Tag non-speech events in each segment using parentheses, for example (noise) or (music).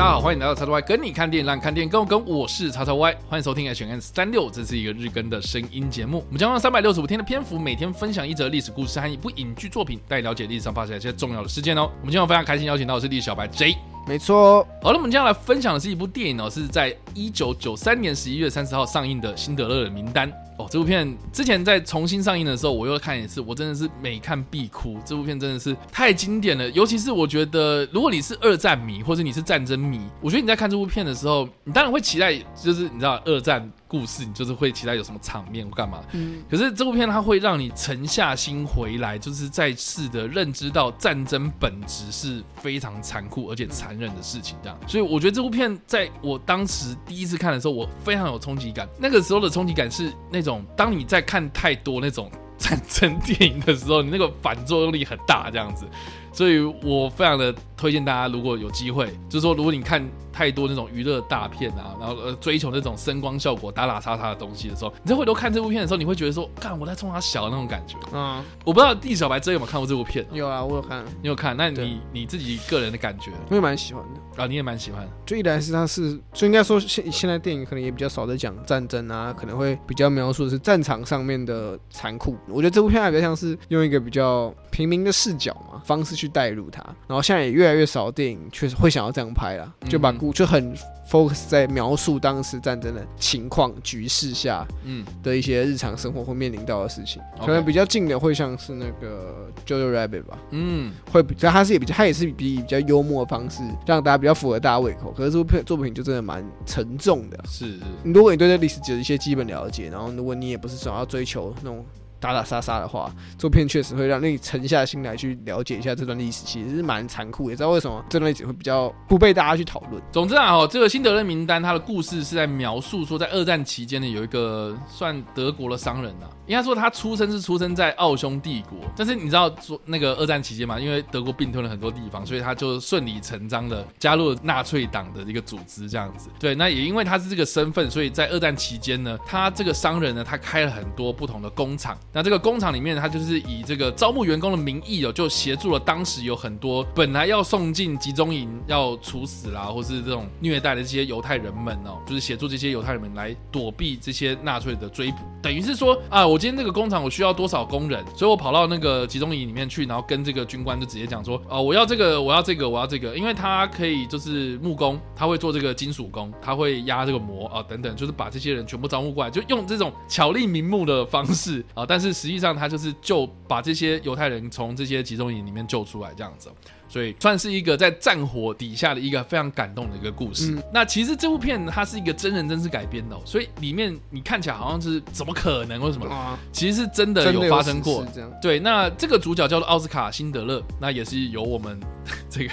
大家好，欢迎来到叉叉 Y，跟你看电影，让看电影更有梗。我是叉叉 Y，欢迎收听 H N 三六，这是一个日更的声音节目。我们将用三百六十五天的篇幅，每天分享一则历史故事和一部影剧作品，带你了解历史上发生一些重要的事件哦。我们今天非常开心邀请到的是历史小白 J。没错，好了，我们接下来分享的是一部电影哦，是在一九九三年十一月三十号上映的《辛德勒的名单》。哦，这部片之前在重新上映的时候，我又看一次，我真的是每看必哭。这部片真的是太经典了，尤其是我觉得，如果你是二战迷，或者你是战争迷，我觉得你在看这部片的时候，你当然会期待，就是你知道二战故事，你就是会期待有什么场面或干嘛。嗯。可是这部片它会让你沉下心回来，就是再次的认知到战争本质是非常残酷而且残忍的事情，这样。所以我觉得这部片在我当时第一次看的时候，我非常有冲击感。那个时候的冲击感是那种。当你在看太多那种战争电影的时候，你那个反作用力很大，这样子，所以我非常的推荐大家，如果有机会，就是说，如果你看。太多那种娱乐大片啊，然后呃追求那种声光效果、打打杀杀的东西的时候，你再回头看这部片的时候，你会觉得说，看我在冲他小的那种感觉。嗯，我不知道地小白真有没有看过这部片？有啊，我有看。你有看？那你你自己个人的感觉？我也蛮喜欢的啊，你也蛮喜欢。就一来是他是，就应该说现现在电影可能也比较少在讲战争啊，可能会比较描述的是战场上面的残酷。我觉得这部片还比较像是用一个比较平民的视角嘛方式去带入它，然后现在也越来越少电影确实会想要这样拍了，就把故就很。focus 在描述当时战争的情况局势下，嗯，的一些日常生活会面临到的事情，可能比较近的会像是那个 Jojo Rabbit 吧，嗯，会比较，它是也比较，它也是比比较幽默的方式，让大家比较符合大家胃口。可是这部片作品就真的蛮沉重的，是。如果你对这历史只有一些基本了解，然后如果你也不是想要追求那种。打打杀杀的话，这部片确实会让你沉下心来去了解一下这段历史，其实是蛮残酷。也知道为什么这段历史会比较不被大家去讨论。总之啊，哦，这个辛德勒名单，它的故事是在描述说，在二战期间呢，有一个算德国的商人啊，应该说他出生是出生在奥匈帝国，但是你知道说那个二战期间嘛，因为德国并吞了很多地方，所以他就顺理成章的加入了纳粹党的一个组织这样子。对，那也因为他是这个身份，所以在二战期间呢，他这个商人呢，他开了很多不同的工厂。那这个工厂里面，他就是以这个招募员工的名义哦，就协助了当时有很多本来要送进集中营要处死啦，或是这种虐待的这些犹太人们哦，就是协助这些犹太人们来躲避这些纳粹的追捕。等于是说啊，我今天这个工厂我需要多少工人，所以我跑到那个集中营里面去，然后跟这个军官就直接讲说，哦，我要这个，我要这个，我要这个，因为他可以就是木工，他会做这个金属工，他会压这个模啊等等，就是把这些人全部招募过来，就用这种巧立名目的方式啊，但是实际。上他就是就把这些犹太人从这些集中营里面救出来，这样子，所以算是一个在战火底下的一个非常感动的一个故事。嗯、那其实这部片它是一个真人真事改编的、哦，所以里面你看起来好像是怎么可能为什么？啊、其实是真的有发生过。对，那这个主角叫做奥斯卡·辛德勒，那也是由我们 (laughs) 这个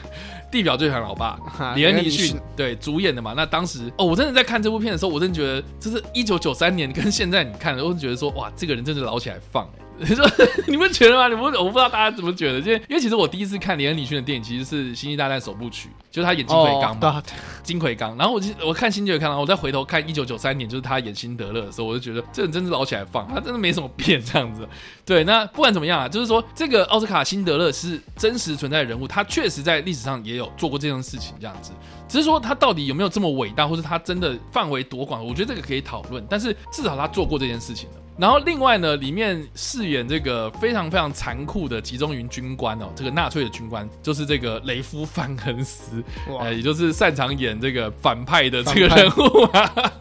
地表最强老爸李恩尼逊对主演的嘛。那当时哦，我真的在看这部片的时候，我真的觉得这是一九九三年跟现在你看的，我就觉得说哇，这个人真的老起来放、欸你 (laughs) 说你们觉得吗？你们我不知道大家怎么觉得，因为因为其实我第一次看连恩·李迅的电影其实是《星际大战》首部曲，就是他演金奎刚嘛，金奎刚。然后我就我看《星际》看了，我再回头看一九九三年，就是他演辛德勒的时候，我就觉得这人真是老起来放，他真的没什么变这样子。对，那不管怎么样啊，就是说这个奥斯卡·辛德勒是真实存在的人物，他确实在历史上也有做过这件事情这样子。只是说他到底有没有这么伟大，或是他真的范围多广，我觉得这个可以讨论。但是至少他做过这件事情了。然后另外呢，里面饰演这个非常非常残酷的集中营军官哦，这个纳粹的军官就是这个雷夫·范恩斯，哇呃，也就是擅长演这个反派的这个人物啊。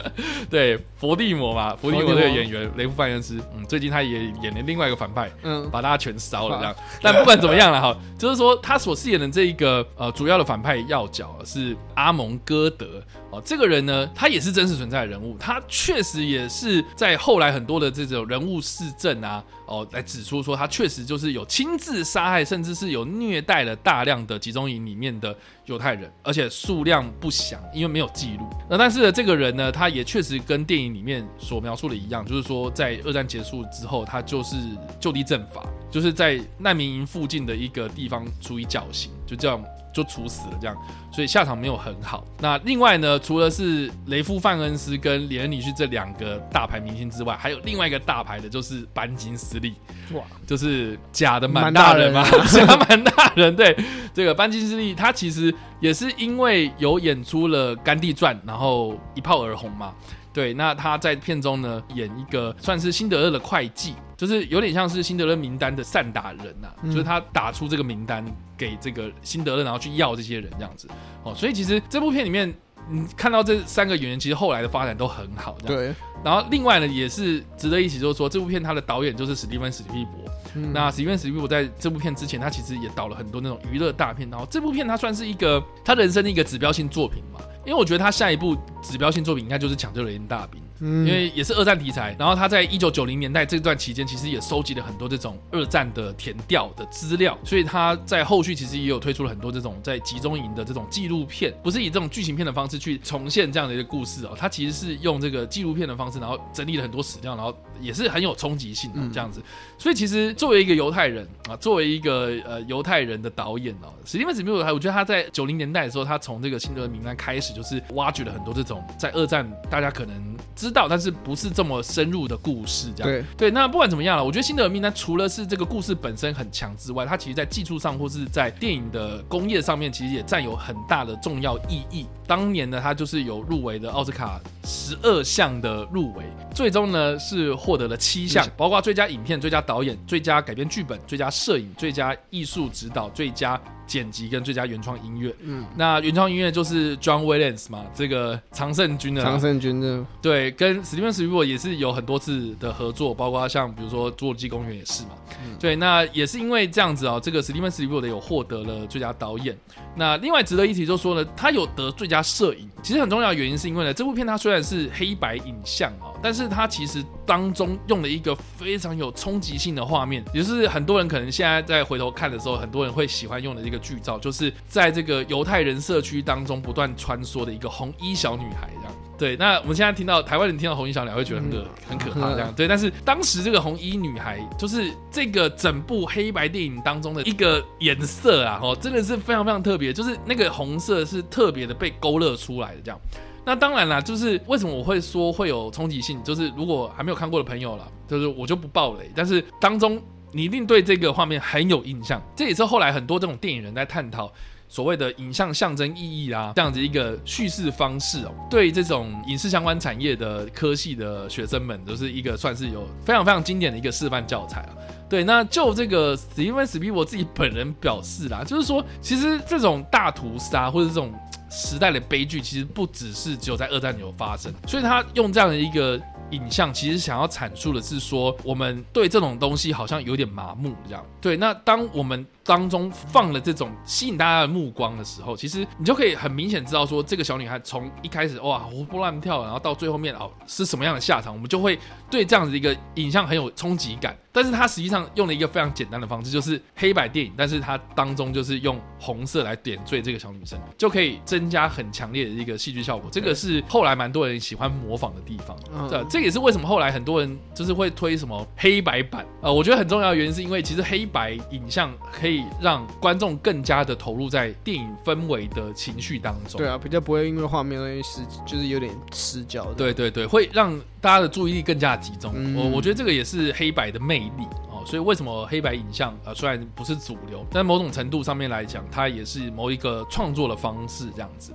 (laughs) 对，伏地魔嘛，伏地魔这个演员雷夫·范恩斯，嗯，最近他也演了另外一个反派，嗯，把大家全烧了这样。但不管怎么样了哈，就是说他所饰演的这一个呃主要的反派要角是阿蒙·戈德哦，这个人呢，他也是真实存在的人物，他确实也是在后来很多的这种人物事政啊。哦，来指出说他确实就是有亲自杀害，甚至是有虐待了大量的集中营里面的犹太人，而且数量不详，因为没有记录。那但是呢，这个人呢，他他也确实跟电影里面所描述的一样，就是说在二战结束之后，他就是就地正法。就是在难民营附近的一个地方处以绞刑，就这样就处死了这样，所以下场没有很好。那另外呢，除了是雷夫范恩斯跟连恩尼逊这两个大牌明星之外，还有另外一个大牌的就是班金斯利，哇，就是假的满大人嘛，假满大人。对，这个班金斯利他其实也是因为有演出了《甘地传》，然后一炮而红嘛。对，那他在片中呢，演一个算是辛德勒的会计，就是有点像是辛德勒名单的善打人呐、啊，嗯、就是他打出这个名单给这个辛德勒，然后去要这些人这样子。哦，所以其实这部片里面，你看到这三个演员，其实后来的发展都很好。对。然后另外呢，也是值得一提，就是说这部片它的导演就是史蒂芬史蒂博。嗯、那史蒂芬史匹柏在这部片之前，他其实也导了很多那种娱乐大片。然后这部片他算是一个他人生的一个指标性作品嘛。因为我觉得他下一部指标性作品应该就是《抢救雷恩大兵》。因为也是二战题材，然后他在一九九零年代这段期间，其实也收集了很多这种二战的填调的资料，所以他在后续其实也有推出了很多这种在集中营的这种纪录片，不是以这种剧情片的方式去重现这样的一个故事哦，他其实是用这个纪录片的方式，然后整理了很多史料，然后也是很有冲击性的这样子。所以其实作为一个犹太人啊，作为一个呃犹太人的导演哦，史蒂芬史匹柏，我觉得他在九零年代的时候，他从这个辛德勒名单开始，就是挖掘了很多这种在二战大家可能知道，但是不是这么深入的故事，这样对对。那不管怎么样了，我觉得《辛德尔名单》除了是这个故事本身很强之外，它其实在技术上或是在电影的工业上面，其实也占有很大的重要意义。当年呢，他就是有入围的奥斯卡十二项的入围，最终呢是获得了七项，包括最佳影片、最佳导演、最佳改编剧本、最佳摄影、最佳艺术指导、最佳。剪辑跟最佳原创音乐，嗯，那原创音乐就是 John Williams 嘛，这个常胜军的常胜军的，对，跟史蒂芬史匹柏也是有很多次的合作，包括像比如说《侏罗纪公园》也是嘛，嗯、对，那也是因为这样子哦，这个史蒂芬史匹柏的有获得了最佳导演。那另外值得一提就是说呢，他有得最佳摄影，其实很重要的原因是因为呢，这部片它虽然是黑白影像哦，但是它其实当中用了一个非常有冲击性的画面，也是很多人可能现在在回头看的时候，很多人会喜欢用的一个剧照，就是在这个犹太人社区当中不断穿梭的一个红衣小女孩这样。对，那我们现在听到台湾人听到红衣小女孩会觉得很很可怕这样。对，但是当时这个红衣女孩就是这个整部黑白电影当中的一个颜色啊，哦，真的是非常非常特别，就是那个红色是特别的被勾勒出来的这样。那当然啦，就是为什么我会说会有冲击性，就是如果还没有看过的朋友啦，就是我就不爆雷，但是当中你一定对这个画面很有印象。这也是后来很多这种电影人在探讨。所谓的影像象征意义啊，这样子一个叙事方式哦，对这种影视相关产业的科系的学生们，都是一个算是有非常非常经典的一个示范教材啊。对，那就这个史蒂芬史匹柏自己本人表示啦，就是说，其实这种大屠杀或者这种时代的悲剧，其实不只是只有在二战有发生，所以他用这样的一个。影像其实想要阐述的是说，我们对这种东西好像有点麻木，这样。对，那当我们当中放了这种吸引大家的目光的时候，其实你就可以很明显知道说，这个小女孩从一开始哇活蹦乱跳，然后到最后面哦是什么样的下场，我们就会对这样子一个影像很有冲击感。但是它实际上用了一个非常简单的方式，就是黑白电影，但是它当中就是用红色来点缀这个小女生，就可以增加很强烈的一个戏剧效果。这个是后来蛮多人喜欢模仿的地方。对，这也是为什么后来很多人就是会推什么黑白版。呃，我觉得很重要的原因是因为其实黑白影像可以让观众更加的投入在电影氛围的情绪当中。对啊，比较不会因为画面那些失，就是有点失焦。对对对，会让大家的注意力更加集中。我我觉得这个也是黑白的魅力哦，所以为什么黑白影像呃虽然不是主流，但某种程度上面来讲，它也是某一个创作的方式这样子。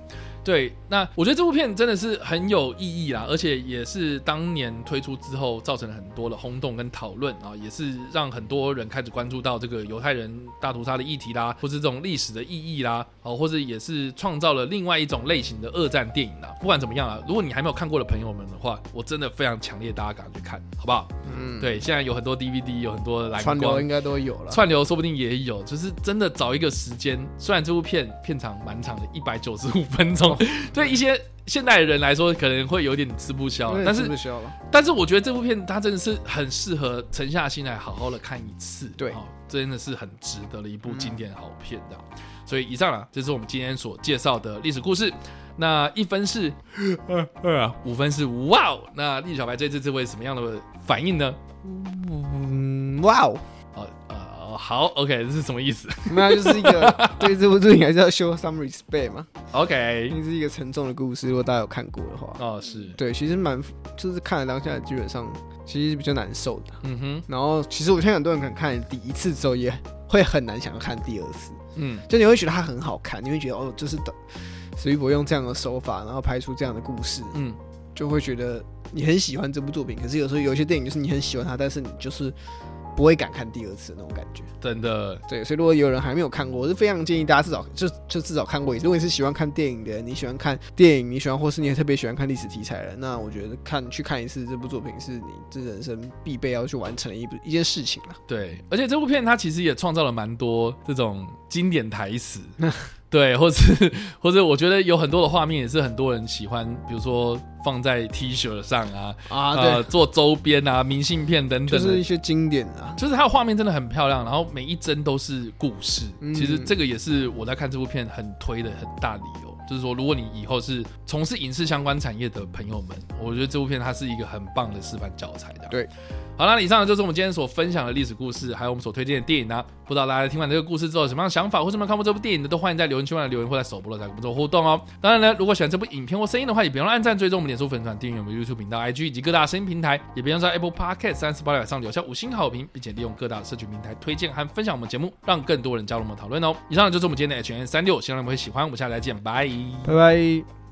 对，那我觉得这部片真的是很有意义啦，而且也是当年推出之后造成了很多的轰动跟讨论啊，也是让很多人开始关注到这个犹太人大屠杀的议题啦，或是这种历史的意义啦，哦，或者也是创造了另外一种类型的二战电影啦。不管怎么样啊，如果你还没有看过的朋友们的话，我真的非常强烈大家赶快去看，好不好？嗯，对，现在有很多 DVD，有很多蓝光，串流应该都有了，串流说不定也有，就是真的找一个时间，虽然这部片片长蛮长的，一百九十五分钟。(laughs) 对一些现代人来说，可能会有点吃不消，但是但是我觉得这部片它真的是很适合沉下心来好好的看一次，对，真的是很值得的一部经典好片的。所以以上啊，这是我们今天所介绍的历史故事。那一分是 (laughs) 五分是哇哦，那栗小白这次会什么样的反应呢？嗯，哇哦。好，OK，这是什么意思？那就是一个 (laughs) 对这部作品还是要 show some respect 嘛。OK，这是一个沉重的故事，如果大家有看过的话，哦，是对，其实蛮就是看了当下基本上其实比较难受的。嗯哼，然后其实我相信很多人可能看了第一次之后也会很难想要看第二次。嗯，就你会觉得它很好看，你会觉得哦，就是的，史玉博用这样的手法，然后拍出这样的故事，嗯，就会觉得你很喜欢这部作品。可是有时候有些电影就是你很喜欢它，但是你就是。不会敢看第二次那种感觉，真的。对，所以如果有人还没有看过，我是非常建议大家至少就就至少看过一次。如果你是喜欢看电影的，你喜欢看电影，你喜欢或是你也特别喜欢看历史题材的，那我觉得看去看一次这部作品是你这人生必备要去完成的一一件事情了。对，而且这部片它其实也创造了蛮多这种经典台词。(laughs) 对，或是或者，我觉得有很多的画面也是很多人喜欢，比如说放在 T 恤上啊啊，对，呃、做周边啊、明信片等等，就是一些经典啊。就是它的画面真的很漂亮，然后每一帧都是故事。嗯、其实这个也是我在看这部片很推的很大理由，就是说，如果你以后是从事影视相关产业的朋友们，我觉得这部片它是一个很棒的示范教材的。对。好了，以上就是我们今天所分享的历史故事，还有我们所推荐的电影呢、不知道大家听完这个故事之后有什么样的想法，或者有没有看过这部电影的，都欢迎在留言区里留言，或在首播的在跟我们做互动哦。当然呢，如果喜欢这部影片或声音的话，也别忘按赞、追踪我们脸书粉团、订阅我们 YouTube 频道、IG 以及各大声音平台，也别忘在 Apple Podcast 三十八点上留下五星好评，并且利用各大社群平台推荐和分享我们节目，让更多人加入我们讨论哦。以上就是我们今天的 H&M 365，希望你们会喜欢。我们下次再见，拜拜拜。